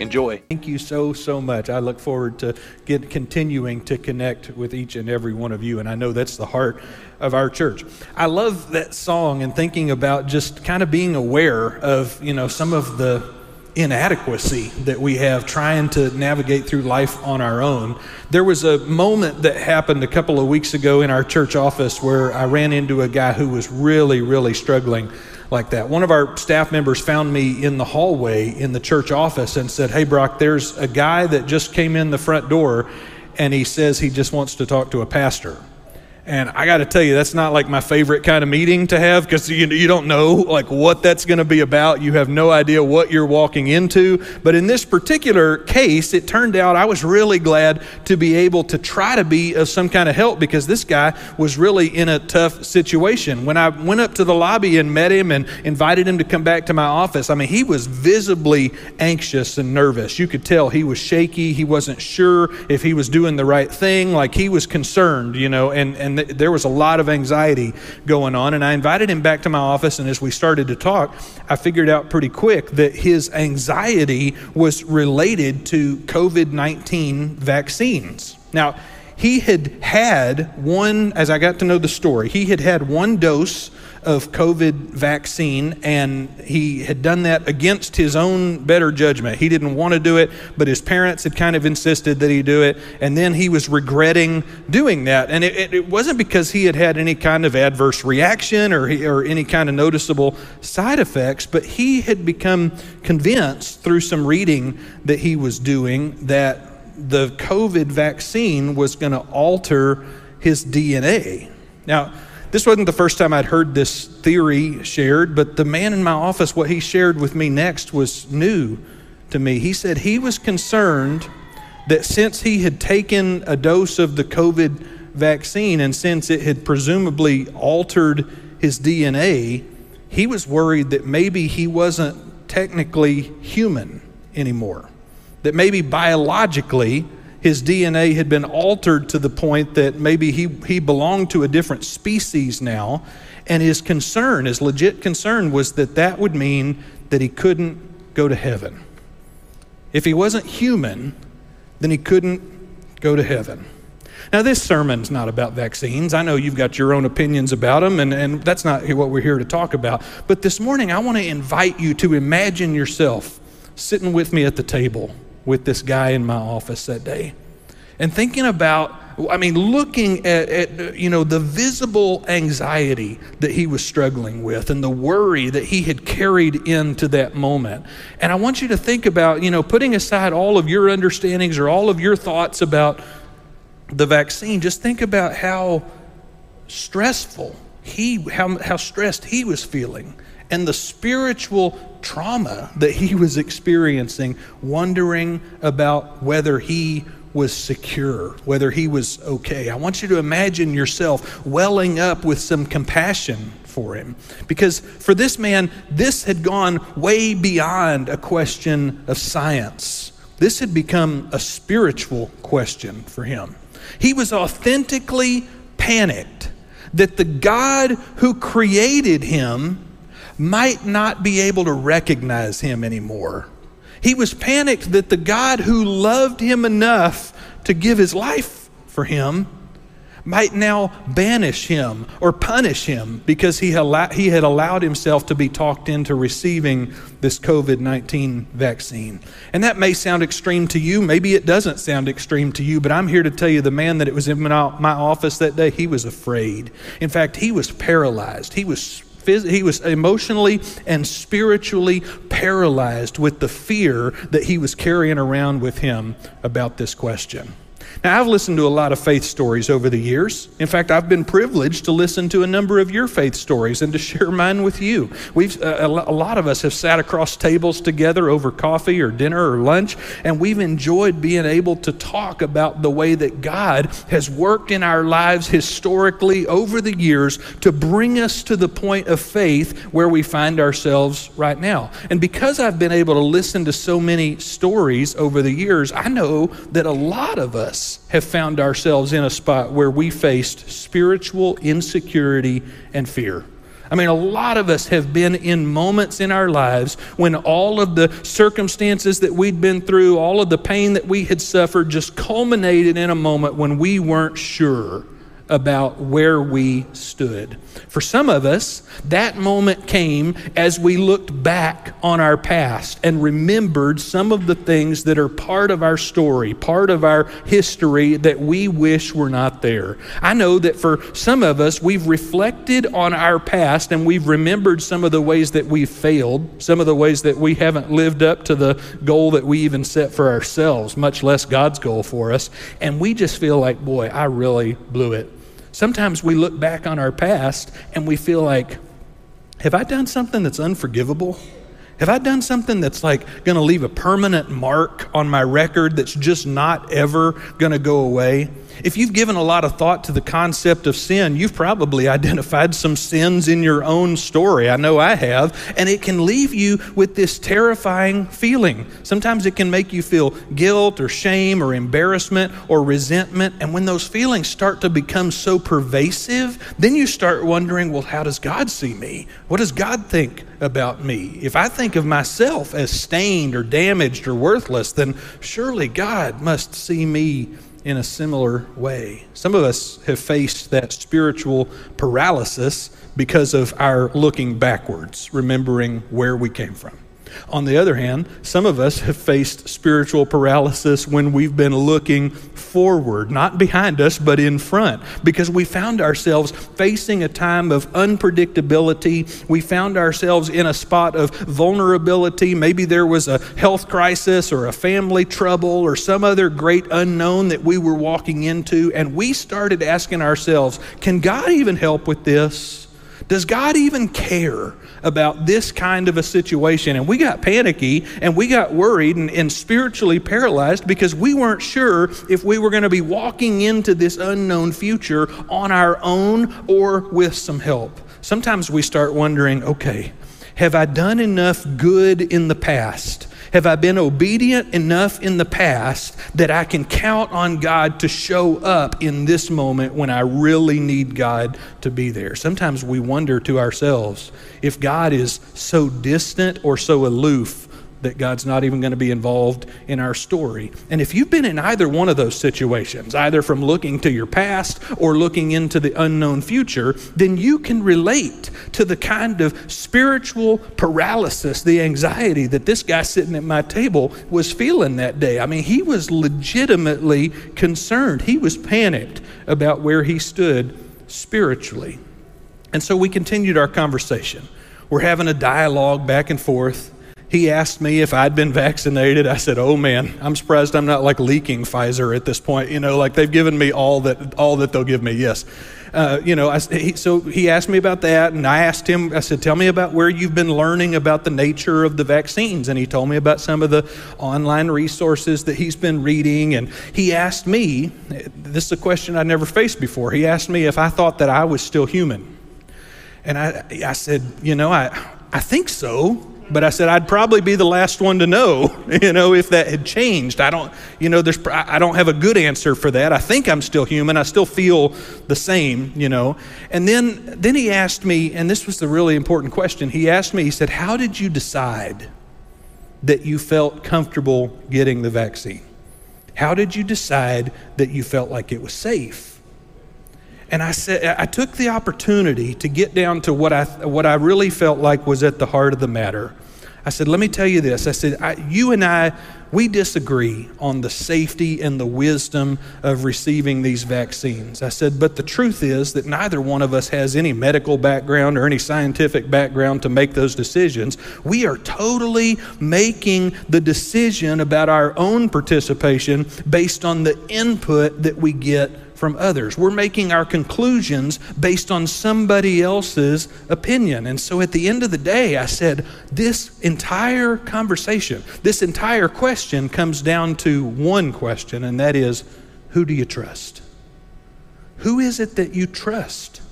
Enjoy. Thank you so, so much. I look forward to get continuing to connect with each and every one of you, and I know that's the heart of our church. I love that song and thinking about just kind of being aware of, you know, some of the inadequacy that we have trying to navigate through life on our own. There was a moment that happened a couple of weeks ago in our church office where I ran into a guy who was really, really struggling like that. One of our staff members found me in the hallway in the church office and said, Hey, Brock, there's a guy that just came in the front door and he says he just wants to talk to a pastor. And I got to tell you, that's not like my favorite kind of meeting to have because you, you don't know like what that's going to be about. You have no idea what you're walking into. But in this particular case, it turned out I was really glad to be able to try to be of some kind of help because this guy was really in a tough situation. When I went up to the lobby and met him and invited him to come back to my office, I mean, he was visibly anxious and nervous. You could tell he was shaky. He wasn't sure if he was doing the right thing. Like he was concerned, you know, and, and there was a lot of anxiety going on. And I invited him back to my office, and as we started to talk, I figured out pretty quick that his anxiety was related to COVID 19 vaccines. Now, he had had one, as I got to know the story, he had had one dose of COVID vaccine, and he had done that against his own better judgment. He didn't want to do it, but his parents had kind of insisted that he do it, and then he was regretting doing that. And it, it wasn't because he had had any kind of adverse reaction or, or any kind of noticeable side effects, but he had become convinced through some reading that he was doing that the COVID vaccine was going to alter his DNA. Now, this wasn't the first time I'd heard this theory shared, but the man in my office, what he shared with me next was new to me. He said he was concerned that since he had taken a dose of the COVID vaccine and since it had presumably altered his DNA, he was worried that maybe he wasn't technically human anymore. That maybe biologically, his DNA had been altered to the point that maybe he, he belonged to a different species now. And his concern, his legit concern, was that that would mean that he couldn't go to heaven. If he wasn't human, then he couldn't go to heaven. Now, this sermon's not about vaccines. I know you've got your own opinions about them, and, and that's not what we're here to talk about. But this morning, I want to invite you to imagine yourself sitting with me at the table with this guy in my office that day and thinking about I mean, looking at, at, you know the visible anxiety that he was struggling with and the worry that he had carried into that moment. And I want you to think about, you know, putting aside all of your understandings or all of your thoughts about the vaccine, just think about how stressful he how, how stressed he was feeling and the spiritual trauma that he was experiencing, wondering about whether he was secure, whether he was okay. I want you to imagine yourself welling up with some compassion for him. Because for this man, this had gone way beyond a question of science. This had become a spiritual question for him. He was authentically panicked that the God who created him might not be able to recognize him anymore. He was panicked that the God who loved him enough to give his life for him might now banish him or punish him because he, he had allowed himself to be talked into receiving this COVID 19 vaccine. And that may sound extreme to you. Maybe it doesn't sound extreme to you, but I'm here to tell you the man that it was in my office that day, he was afraid. In fact, he was paralyzed. He was he was emotionally and spiritually paralyzed with the fear that he was carrying around with him about this question. Now, I've listened to a lot of faith stories over the years. In fact, I've been privileged to listen to a number of your faith stories and to share mine with you. We've, uh, a lot of us have sat across tables together over coffee or dinner or lunch, and we've enjoyed being able to talk about the way that God has worked in our lives historically over the years to bring us to the point of faith where we find ourselves right now. And because I've been able to listen to so many stories over the years, I know that a lot of us have found ourselves in a spot where we faced spiritual insecurity and fear. I mean, a lot of us have been in moments in our lives when all of the circumstances that we'd been through, all of the pain that we had suffered, just culminated in a moment when we weren't sure about where we stood. For some of us, that moment came as we looked back on our past and remembered some of the things that are part of our story, part of our history that we wish were not there. I know that for some of us, we've reflected on our past and we've remembered some of the ways that we've failed, some of the ways that we haven't lived up to the goal that we even set for ourselves, much less God's goal for us. And we just feel like, boy, I really blew it. Sometimes we look back on our past and we feel like, have I done something that's unforgivable? Have I done something that's like going to leave a permanent mark on my record that's just not ever going to go away? If you've given a lot of thought to the concept of sin, you've probably identified some sins in your own story. I know I have. And it can leave you with this terrifying feeling. Sometimes it can make you feel guilt or shame or embarrassment or resentment. And when those feelings start to become so pervasive, then you start wondering well, how does God see me? What does God think about me? If I think of myself as stained or damaged or worthless, then surely God must see me in a similar way. Some of us have faced that spiritual paralysis because of our looking backwards, remembering where we came from. On the other hand, some of us have faced spiritual paralysis when we've been looking forward, not behind us, but in front, because we found ourselves facing a time of unpredictability. We found ourselves in a spot of vulnerability. Maybe there was a health crisis or a family trouble or some other great unknown that we were walking into, and we started asking ourselves, can God even help with this? Does God even care about this kind of a situation? And we got panicky and we got worried and, and spiritually paralyzed because we weren't sure if we were going to be walking into this unknown future on our own or with some help. Sometimes we start wondering okay, have I done enough good in the past? Have I been obedient enough in the past that I can count on God to show up in this moment when I really need God to be there? Sometimes we wonder to ourselves if God is so distant or so aloof that God's not even going to be involved in our story. And if you've been in either one of those situations, either from looking to your past or looking into the unknown future, then you can relate to the kind of spiritual paralysis, the anxiety that this guy sitting at my table was feeling that day. I mean, he was legitimately concerned, he was panicked about where he stood spiritually. And so we continued our conversation. We're having a dialogue back and forth he asked me if I'd been vaccinated. I said, "Oh man, I'm surprised I'm not like leaking Pfizer at this point. You know, like they've given me all that all that they'll give me. Yes." Uh, you know, I, he, so he asked me about that, and I asked him. I said, "Tell me about where you've been learning about the nature of the vaccines." And he told me about some of the online resources that he's been reading. And he asked me, "This is a question I never faced before." He asked me if I thought that I was still human, and I, I said, "You know, I, I think so." But I said I'd probably be the last one to know, you know, if that had changed. I don't, you know, there's, I don't have a good answer for that. I think I'm still human. I still feel the same, you know. And then, then he asked me, and this was the really important question. He asked me, he said, "How did you decide that you felt comfortable getting the vaccine? How did you decide that you felt like it was safe?" And I said, I took the opportunity to get down to what I, what I really felt like was at the heart of the matter. I said, let me tell you this. I said, I, you and I, we disagree on the safety and the wisdom of receiving these vaccines. I said, but the truth is that neither one of us has any medical background or any scientific background to make those decisions. We are totally making the decision about our own participation based on the input that we get from others. We're making our conclusions based on somebody else's opinion. And so at the end of the day, I said, this entire conversation, this entire question comes down to one question, and that is who do you trust? Who is it that you trust?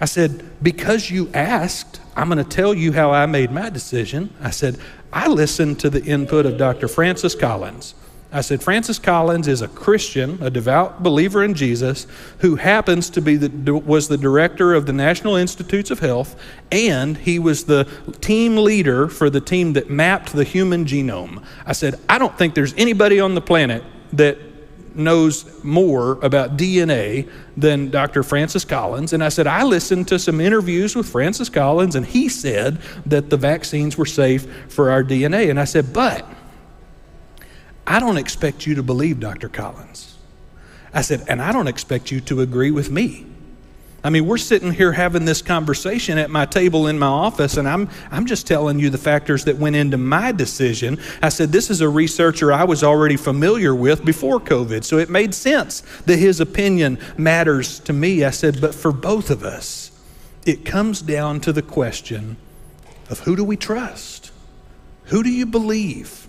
I said, because you asked, I'm going to tell you how I made my decision. I said, I listened to the input of Dr. Francis Collins. I said, Francis Collins is a Christian, a devout believer in Jesus, who happens to be the, was the director of the National Institutes of Health, and he was the team leader for the team that mapped the human genome. I said, I don't think there's anybody on the planet that knows more about DNA than Dr. Francis Collins. And I said, I listened to some interviews with Francis Collins, and he said that the vaccines were safe for our DNA. And I said, but I don't expect you to believe Dr. Collins. I said, and I don't expect you to agree with me. I mean, we're sitting here having this conversation at my table in my office, and I'm, I'm just telling you the factors that went into my decision. I said, This is a researcher I was already familiar with before COVID, so it made sense that his opinion matters to me. I said, But for both of us, it comes down to the question of who do we trust? Who do you believe?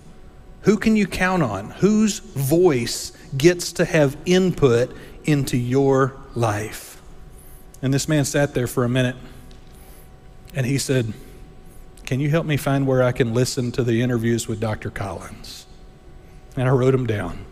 Who can you count on? Whose voice gets to have input into your life? And this man sat there for a minute and he said, Can you help me find where I can listen to the interviews with Dr. Collins? And I wrote him down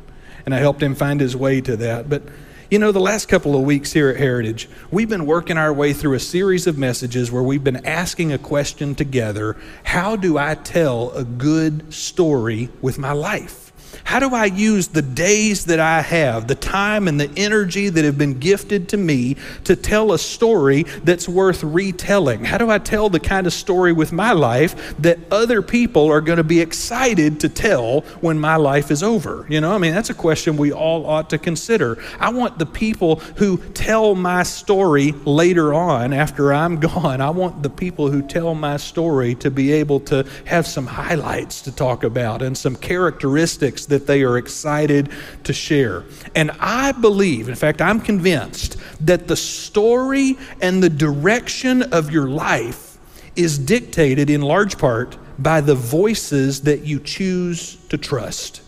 and I helped him find his way to that. But you know, the last couple of weeks here at Heritage, we've been working our way through a series of messages where we've been asking a question together How do I tell a good story with my life? How do I use the days that I have, the time and the energy that have been gifted to me to tell a story that's worth retelling? How do I tell the kind of story with my life that other people are going to be excited to tell when my life is over? You know, I mean, that's a question we all ought to consider. I want the people who tell my story later on after I'm gone, I want the people who tell my story to be able to have some highlights to talk about and some characteristics that that they are excited to share. And I believe, in fact, I'm convinced that the story and the direction of your life is dictated in large part by the voices that you choose to trust.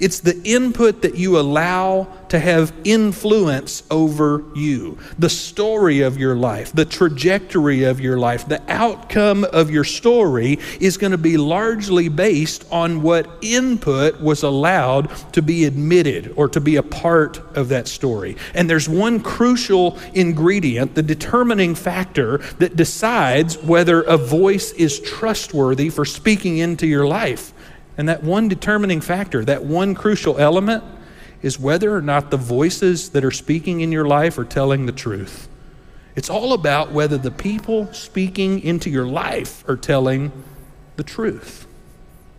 It's the input that you allow to have influence over you. The story of your life, the trajectory of your life, the outcome of your story is going to be largely based on what input was allowed to be admitted or to be a part of that story. And there's one crucial ingredient, the determining factor that decides whether a voice is trustworthy for speaking into your life. And that one determining factor, that one crucial element, is whether or not the voices that are speaking in your life are telling the truth. It's all about whether the people speaking into your life are telling the truth.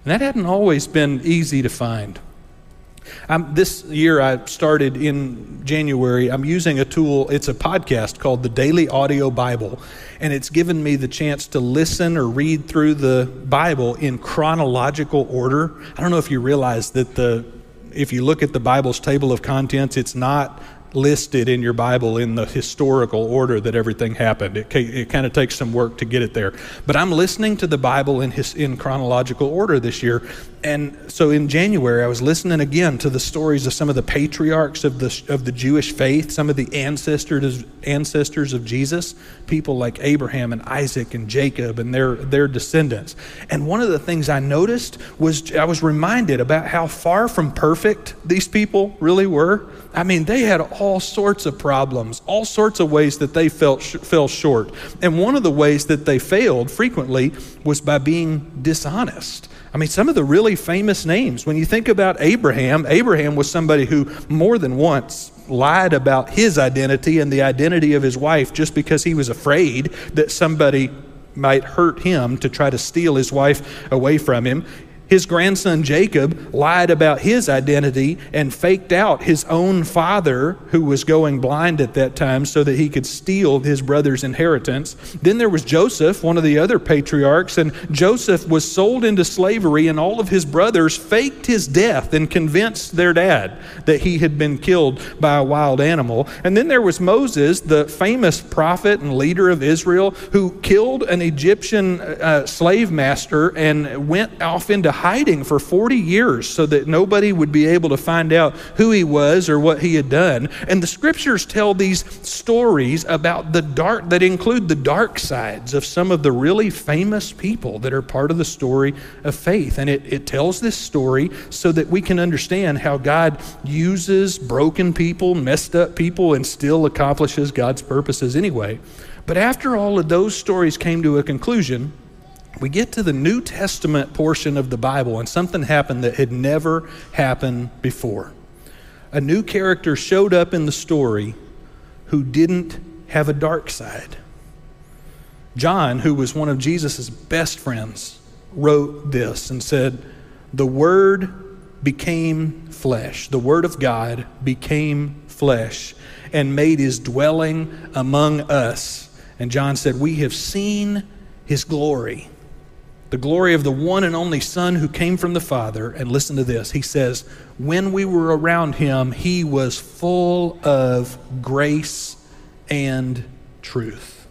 And that hadn't always been easy to find. Um, this year, I started in January. I'm using a tool, it's a podcast called the Daily Audio Bible, and it's given me the chance to listen or read through the Bible in chronological order. I don't know if you realize that the if you look at the Bible's table of contents, it's not listed in your Bible in the historical order that everything happened. It, it kind of takes some work to get it there. But I'm listening to the Bible in, his, in chronological order this year. And so in January, I was listening again to the stories of some of the patriarchs of the, of the Jewish faith, some of the ancestors, ancestors of Jesus, people like Abraham and Isaac and Jacob and their, their descendants. And one of the things I noticed was I was reminded about how far from perfect these people really were. I mean, they had all sorts of problems, all sorts of ways that they felt sh- fell short. And one of the ways that they failed frequently was by being dishonest. I mean, some of the really famous names, when you think about Abraham, Abraham was somebody who more than once lied about his identity and the identity of his wife just because he was afraid that somebody might hurt him to try to steal his wife away from him. His grandson Jacob lied about his identity and faked out his own father, who was going blind at that time, so that he could steal his brother's inheritance. Then there was Joseph, one of the other patriarchs, and Joseph was sold into slavery, and all of his brothers faked his death and convinced their dad that he had been killed by a wild animal. And then there was Moses, the famous prophet and leader of Israel, who killed an Egyptian uh, slave master and went off into hiding for 40 years so that nobody would be able to find out who he was or what he had done. And the scriptures tell these stories about the dark, that include the dark sides of some of the really famous people that are part of the story of faith. And it, it tells this story so that we can understand how God uses broken people, messed up people, and still accomplishes God's purposes anyway. But after all of those stories came to a conclusion, we get to the New Testament portion of the Bible, and something happened that had never happened before. A new character showed up in the story who didn't have a dark side. John, who was one of Jesus' best friends, wrote this and said, The Word became flesh. The Word of God became flesh and made his dwelling among us. And John said, We have seen his glory the glory of the one and only Son who came from the Father. And listen to this. He says, When we were around him, he was full of grace and truth.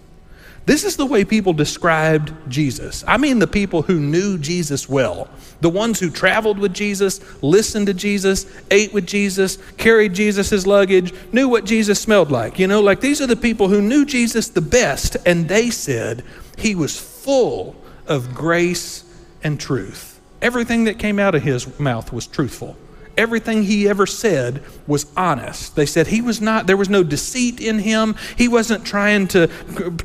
This is the way people described Jesus. I mean, the people who knew Jesus well. The ones who traveled with Jesus, listened to Jesus, ate with Jesus, carried Jesus' luggage, knew what Jesus smelled like. You know, like these are the people who knew Jesus the best, and they said he was full of grace and truth. Everything that came out of his mouth was truthful. Everything he ever said was honest. They said he was not, there was no deceit in him. He wasn't trying to,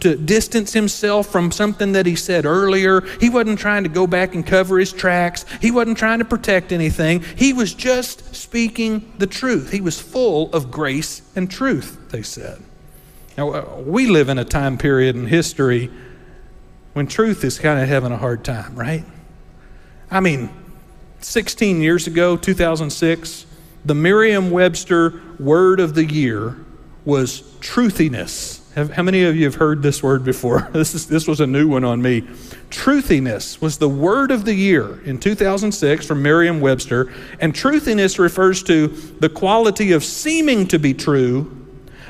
to distance himself from something that he said earlier. He wasn't trying to go back and cover his tracks. He wasn't trying to protect anything. He was just speaking the truth. He was full of grace and truth, they said. Now, uh, we live in a time period in history when truth is kind of having a hard time, right? I mean, 16 years ago, 2006, the Merriam Webster word of the year was truthiness. How many of you have heard this word before? This, is, this was a new one on me. Truthiness was the word of the year in 2006 from Merriam Webster. And truthiness refers to the quality of seeming to be true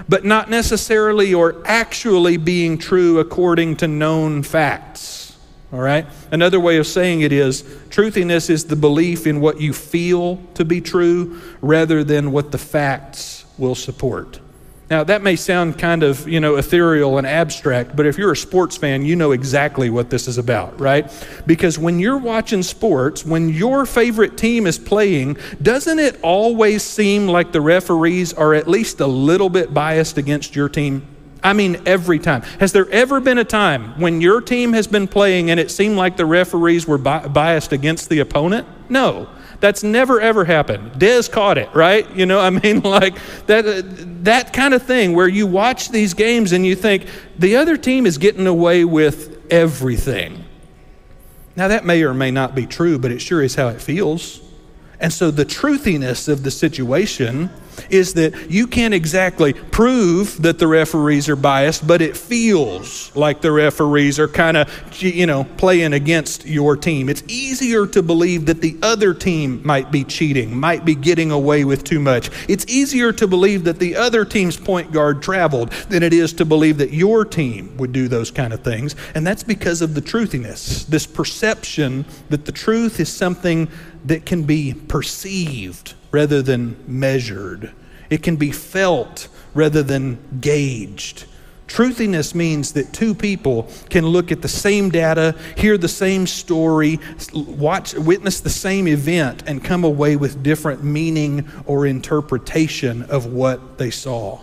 but not necessarily or actually being true according to known facts. All right? Another way of saying it is truthiness is the belief in what you feel to be true rather than what the facts will support. Now, that may sound kind of, you know, ethereal and abstract, but if you're a sports fan, you know exactly what this is about, right? Because when you're watching sports, when your favorite team is playing, doesn't it always seem like the referees are at least a little bit biased against your team? I mean, every time. Has there ever been a time when your team has been playing and it seemed like the referees were bi- biased against the opponent? No. That's never ever happened. Dez caught it, right? You know, I mean, like that, that kind of thing where you watch these games and you think the other team is getting away with everything. Now, that may or may not be true, but it sure is how it feels. And so the truthiness of the situation is that you can't exactly prove that the referees are biased, but it feels like the referees are kind of, you know, playing against your team. It's easier to believe that the other team might be cheating, might be getting away with too much. It's easier to believe that the other team's point guard traveled than it is to believe that your team would do those kind of things. And that's because of the truthiness, this perception that the truth is something that can be perceived rather than measured. It can be felt rather than gauged. Truthiness means that two people can look at the same data, hear the same story, watch, witness the same event, and come away with different meaning or interpretation of what they saw.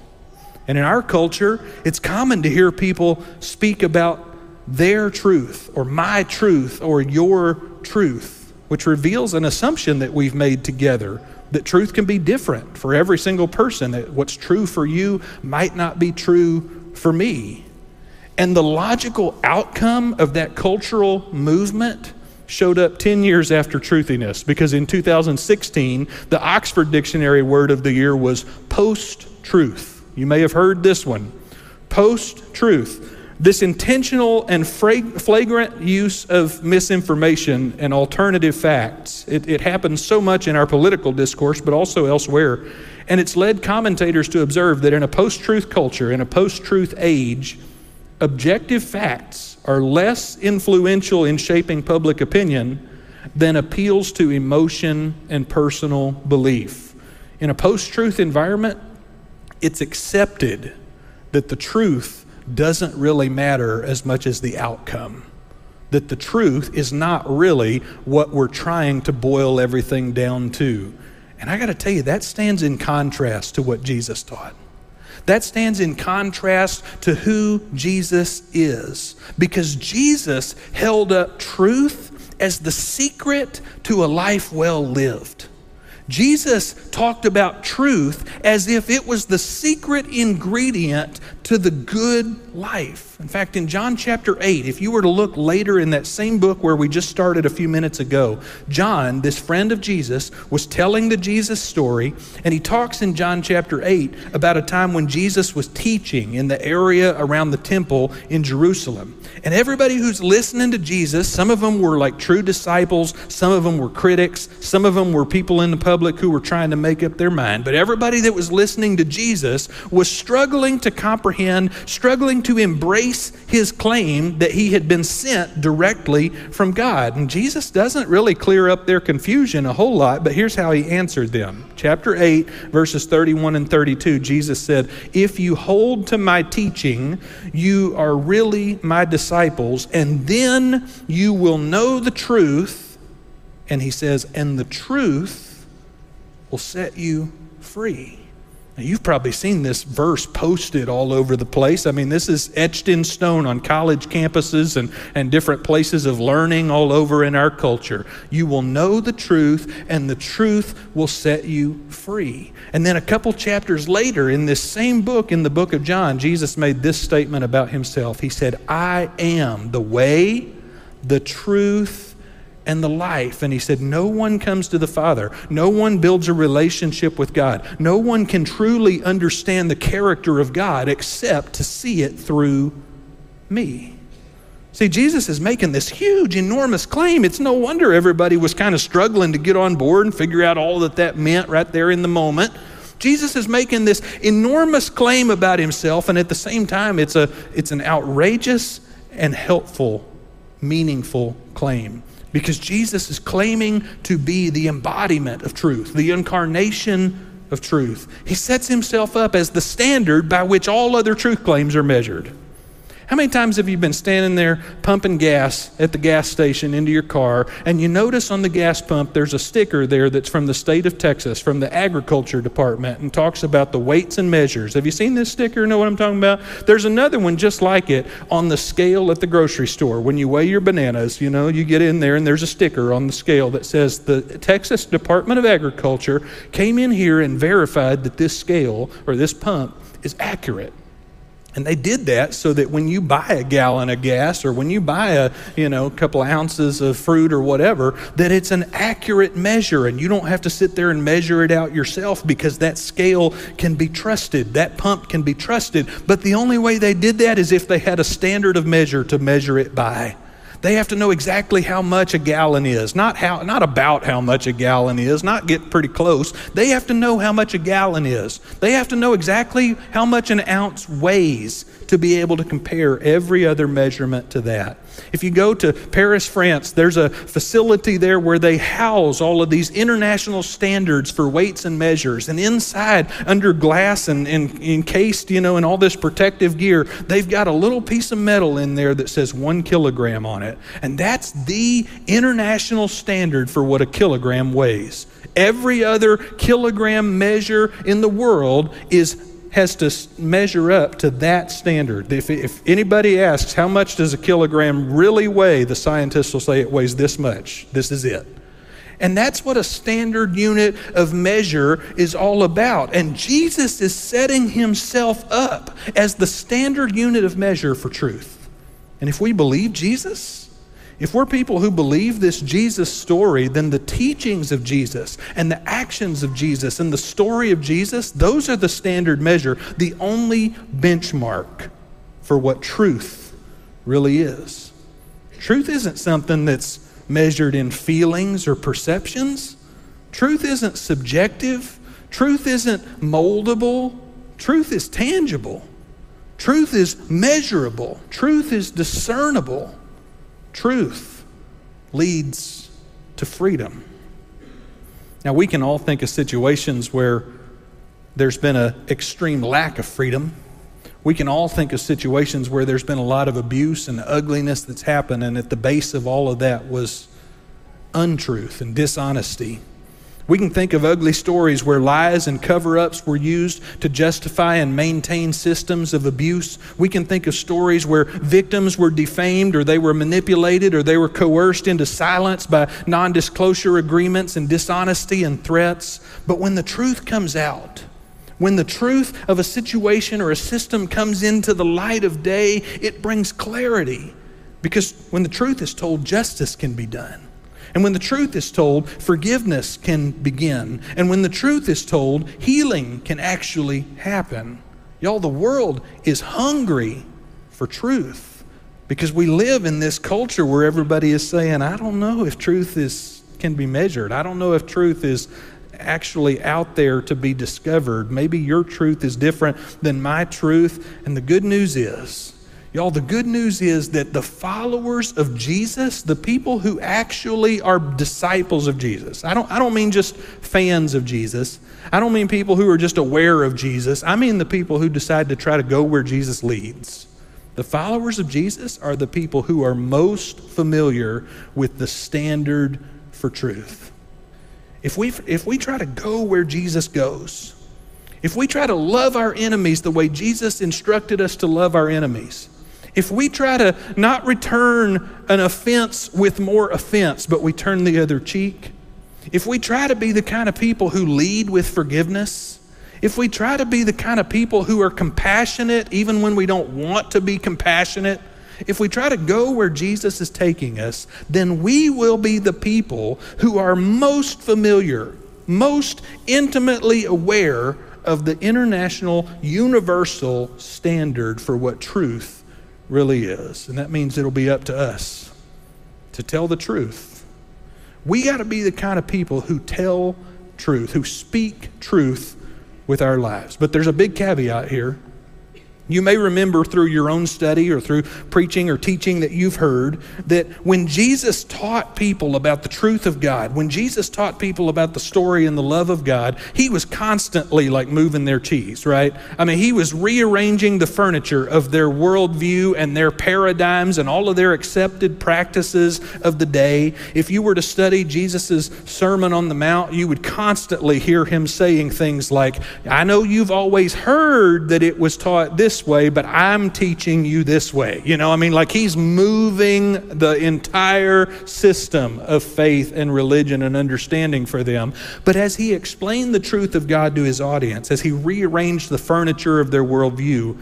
And in our culture, it's common to hear people speak about their truth, or my truth, or your truth, which reveals an assumption that we've made together that truth can be different for every single person, that what's true for you might not be true for me. And the logical outcome of that cultural movement showed up 10 years after truthiness because in 2016, the Oxford Dictionary word of the year was post truth. You may have heard this one post truth. This intentional and flagrant use of misinformation and alternative facts, it, it happens so much in our political discourse, but also elsewhere. And it's led commentators to observe that in a post truth culture, in a post truth age, objective facts are less influential in shaping public opinion than appeals to emotion and personal belief. In a post truth environment, it's accepted that the truth doesn't really matter as much as the outcome. That the truth is not really what we're trying to boil everything down to. And I got to tell you, that stands in contrast to what Jesus taught. That stands in contrast to who Jesus is. Because Jesus held up truth as the secret to a life well lived. Jesus talked about truth as if it was the secret ingredient to the good life. In fact, in John chapter 8, if you were to look later in that same book where we just started a few minutes ago, John, this friend of Jesus, was telling the Jesus story, and he talks in John chapter 8 about a time when Jesus was teaching in the area around the temple in Jerusalem. And everybody who's listening to Jesus, some of them were like true disciples, some of them were critics, some of them were people in the public who were trying to make up their mind. But everybody that was listening to Jesus was struggling to comprehend, struggling to embrace his claim that he had been sent directly from God. And Jesus doesn't really clear up their confusion a whole lot, but here's how he answered them. Chapter 8, verses 31 and 32, Jesus said, If you hold to my teaching, you are really my disciples, and then you will know the truth. And he says, and the truth will set you free. Now, you've probably seen this verse posted all over the place. I mean, this is etched in stone on college campuses and, and different places of learning all over in our culture. You will know the truth, and the truth will set you free. And then a couple chapters later, in this same book, in the book of John, Jesus made this statement about himself. He said, I am the way, the truth, and the life. And he said, No one comes to the Father. No one builds a relationship with God. No one can truly understand the character of God except to see it through me. See, Jesus is making this huge, enormous claim. It's no wonder everybody was kind of struggling to get on board and figure out all that that meant right there in the moment. Jesus is making this enormous claim about himself, and at the same time, it's, a, it's an outrageous and helpful, meaningful claim. Because Jesus is claiming to be the embodiment of truth, the incarnation of truth. He sets himself up as the standard by which all other truth claims are measured. How many times have you been standing there pumping gas at the gas station into your car and you notice on the gas pump there's a sticker there that's from the state of Texas, from the agriculture department, and talks about the weights and measures? Have you seen this sticker? Know what I'm talking about? There's another one just like it on the scale at the grocery store. When you weigh your bananas, you know, you get in there and there's a sticker on the scale that says the Texas Department of Agriculture came in here and verified that this scale or this pump is accurate. And they did that so that when you buy a gallon of gas or when you buy a, you know, couple ounces of fruit or whatever, that it's an accurate measure and you don't have to sit there and measure it out yourself because that scale can be trusted. That pump can be trusted. But the only way they did that is if they had a standard of measure to measure it by. They have to know exactly how much a gallon is, not how not about how much a gallon is, not get pretty close. They have to know how much a gallon is. They have to know exactly how much an ounce weighs to be able to compare every other measurement to that. If you go to Paris, France, there's a facility there where they house all of these international standards for weights and measures. And inside, under glass and, and encased, you know, in all this protective gear, they've got a little piece of metal in there that says one kilogram on it. And that's the international standard for what a kilogram weighs. Every other kilogram measure in the world is has to measure up to that standard. If, if anybody asks, how much does a kilogram really weigh, the scientists will say it weighs this much. This is it. And that's what a standard unit of measure is all about. And Jesus is setting himself up as the standard unit of measure for truth. And if we believe Jesus, if we're people who believe this Jesus story, then the teachings of Jesus and the actions of Jesus and the story of Jesus, those are the standard measure, the only benchmark for what truth really is. Truth isn't something that's measured in feelings or perceptions. Truth isn't subjective. Truth isn't moldable. Truth is tangible. Truth is measurable. Truth is discernible. Truth leads to freedom. Now, we can all think of situations where there's been an extreme lack of freedom. We can all think of situations where there's been a lot of abuse and ugliness that's happened, and at the base of all of that was untruth and dishonesty we can think of ugly stories where lies and cover ups were used to justify and maintain systems of abuse. We can think of stories where victims were defamed or they were manipulated or they were coerced into silence by non disclosure agreements and dishonesty and threats. But when the truth comes out, when the truth of a situation or a system comes into the light of day, it brings clarity. Because when the truth is told, justice can be done. And when the truth is told, forgiveness can begin. And when the truth is told, healing can actually happen. Y'all, the world is hungry for truth because we live in this culture where everybody is saying, I don't know if truth is, can be measured. I don't know if truth is actually out there to be discovered. Maybe your truth is different than my truth. And the good news is, Y'all, the good news is that the followers of Jesus, the people who actually are disciples of Jesus, I don't, I don't mean just fans of Jesus. I don't mean people who are just aware of Jesus. I mean the people who decide to try to go where Jesus leads. The followers of Jesus are the people who are most familiar with the standard for truth. If we, if we try to go where Jesus goes, if we try to love our enemies the way Jesus instructed us to love our enemies, if we try to not return an offense with more offense, but we turn the other cheek, if we try to be the kind of people who lead with forgiveness, if we try to be the kind of people who are compassionate even when we don't want to be compassionate, if we try to go where Jesus is taking us, then we will be the people who are most familiar, most intimately aware of the international, universal standard for what truth really is. And that means it'll be up to us to tell the truth. We got to be the kind of people who tell truth, who speak truth with our lives. But there's a big caveat here. You may remember through your own study or through preaching or teaching that you've heard that when Jesus taught people about the truth of God, when Jesus taught people about the story and the love of God, he was constantly like moving their cheese, right? I mean, he was rearranging the furniture of their worldview and their paradigms and all of their accepted practices of the day. If you were to study Jesus' Sermon on the Mount, you would constantly hear him saying things like, I know you've always heard that it was taught this this way, but I'm teaching you this way. You know, I mean, like he's moving the entire system of faith and religion and understanding for them. But as he explained the truth of God to his audience, as he rearranged the furniture of their worldview,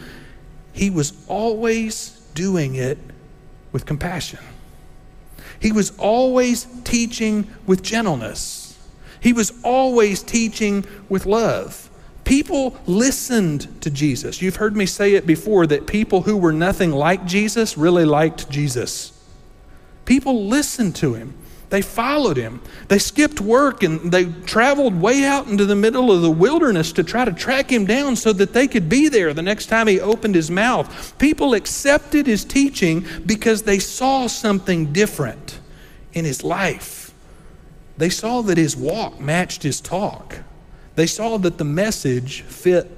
he was always doing it with compassion. He was always teaching with gentleness. He was always teaching with love. People listened to Jesus. You've heard me say it before that people who were nothing like Jesus really liked Jesus. People listened to him. They followed him. They skipped work and they traveled way out into the middle of the wilderness to try to track him down so that they could be there the next time he opened his mouth. People accepted his teaching because they saw something different in his life. They saw that his walk matched his talk. They saw that the message fit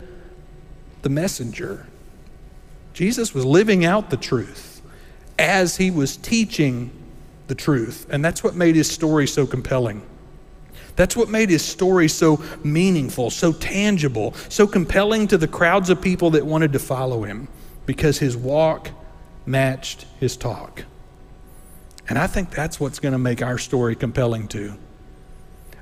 the messenger. Jesus was living out the truth as he was teaching the truth. And that's what made his story so compelling. That's what made his story so meaningful, so tangible, so compelling to the crowds of people that wanted to follow him because his walk matched his talk. And I think that's what's going to make our story compelling too.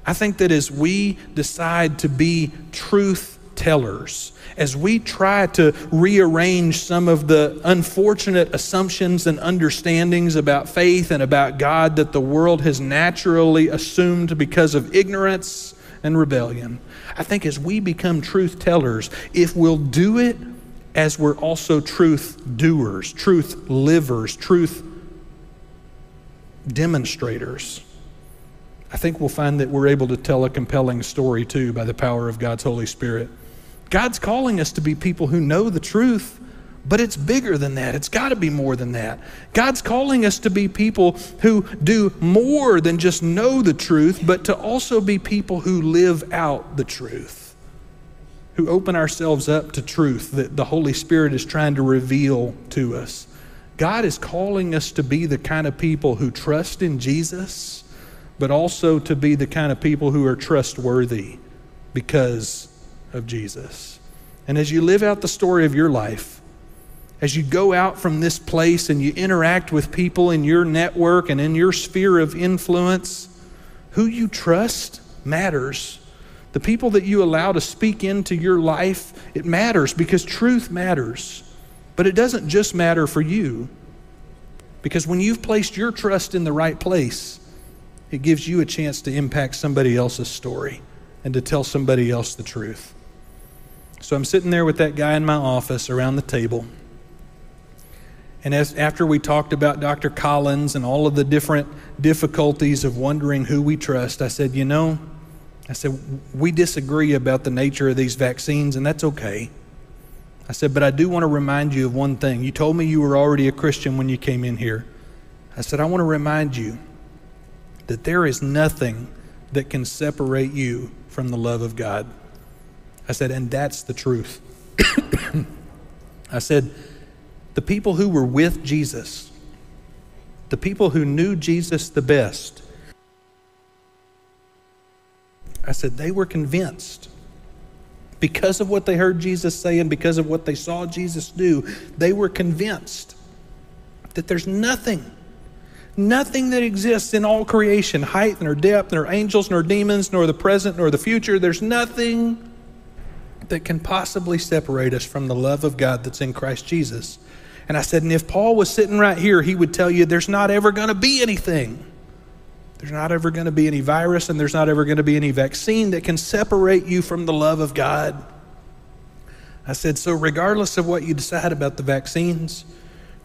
I think that as we decide to be truth tellers, as we try to rearrange some of the unfortunate assumptions and understandings about faith and about God that the world has naturally assumed because of ignorance and rebellion, I think as we become truth tellers, if we'll do it as we're also truth doers, truth livers, truth demonstrators, I think we'll find that we're able to tell a compelling story too by the power of God's Holy Spirit. God's calling us to be people who know the truth, but it's bigger than that. It's got to be more than that. God's calling us to be people who do more than just know the truth, but to also be people who live out the truth, who open ourselves up to truth that the Holy Spirit is trying to reveal to us. God is calling us to be the kind of people who trust in Jesus, but also to be the kind of people who are trustworthy because of Jesus. And as you live out the story of your life, as you go out from this place and you interact with people in your network and in your sphere of influence, who you trust matters. The people that you allow to speak into your life, it matters because truth matters. But it doesn't just matter for you. Because when you've placed your trust in the right place, it gives you a chance to impact somebody else's story and to tell somebody else the truth. So I'm sitting there with that guy in my office around the table. And as, after we talked about Dr. Collins and all of the different difficulties of wondering who we trust, I said, You know, I said, we disagree about the nature of these vaccines, and that's okay. I said, But I do want to remind you of one thing. You told me you were already a Christian when you came in here. I said, I want to remind you that there is nothing that can separate you from the love of God. I said, and that's the truth. I said, the people who were with Jesus, the people who knew Jesus the best, I said, they were convinced because of what they heard Jesus say and because of what they saw Jesus do, they were convinced that there's nothing, nothing that exists in all creation, height nor depth, nor angels, nor demons, nor the present, nor the future. There's nothing that can possibly separate us from the love of God that's in Christ Jesus. And I said, and if Paul was sitting right here, he would tell you there's not ever going to be anything. There's not ever going to be any virus, and there's not ever going to be any vaccine that can separate you from the love of God. I said, so regardless of what you decide about the vaccines,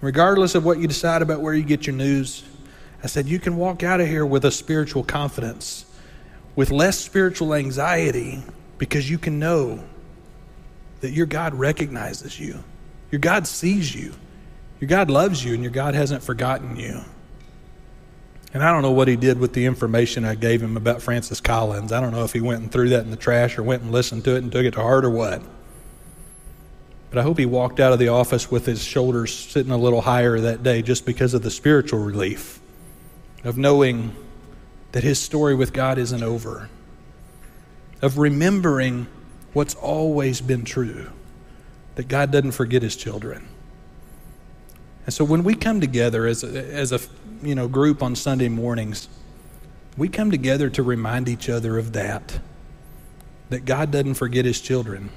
regardless of what you decide about where you get your news, I said, you can walk out of here with a spiritual confidence, with less spiritual anxiety, because you can know that your God recognizes you, your God sees you, your God loves you, and your God hasn't forgotten you. And I don't know what he did with the information I gave him about Francis Collins. I don't know if he went and threw that in the trash or went and listened to it and took it to heart or what. But I hope he walked out of the office with his shoulders sitting a little higher that day just because of the spiritual relief of knowing that his story with God isn't over, of remembering what's always been true that God doesn't forget his children. And so when we come together as a, as a you know, group on Sunday mornings, we come together to remind each other of that, that God doesn't forget his children.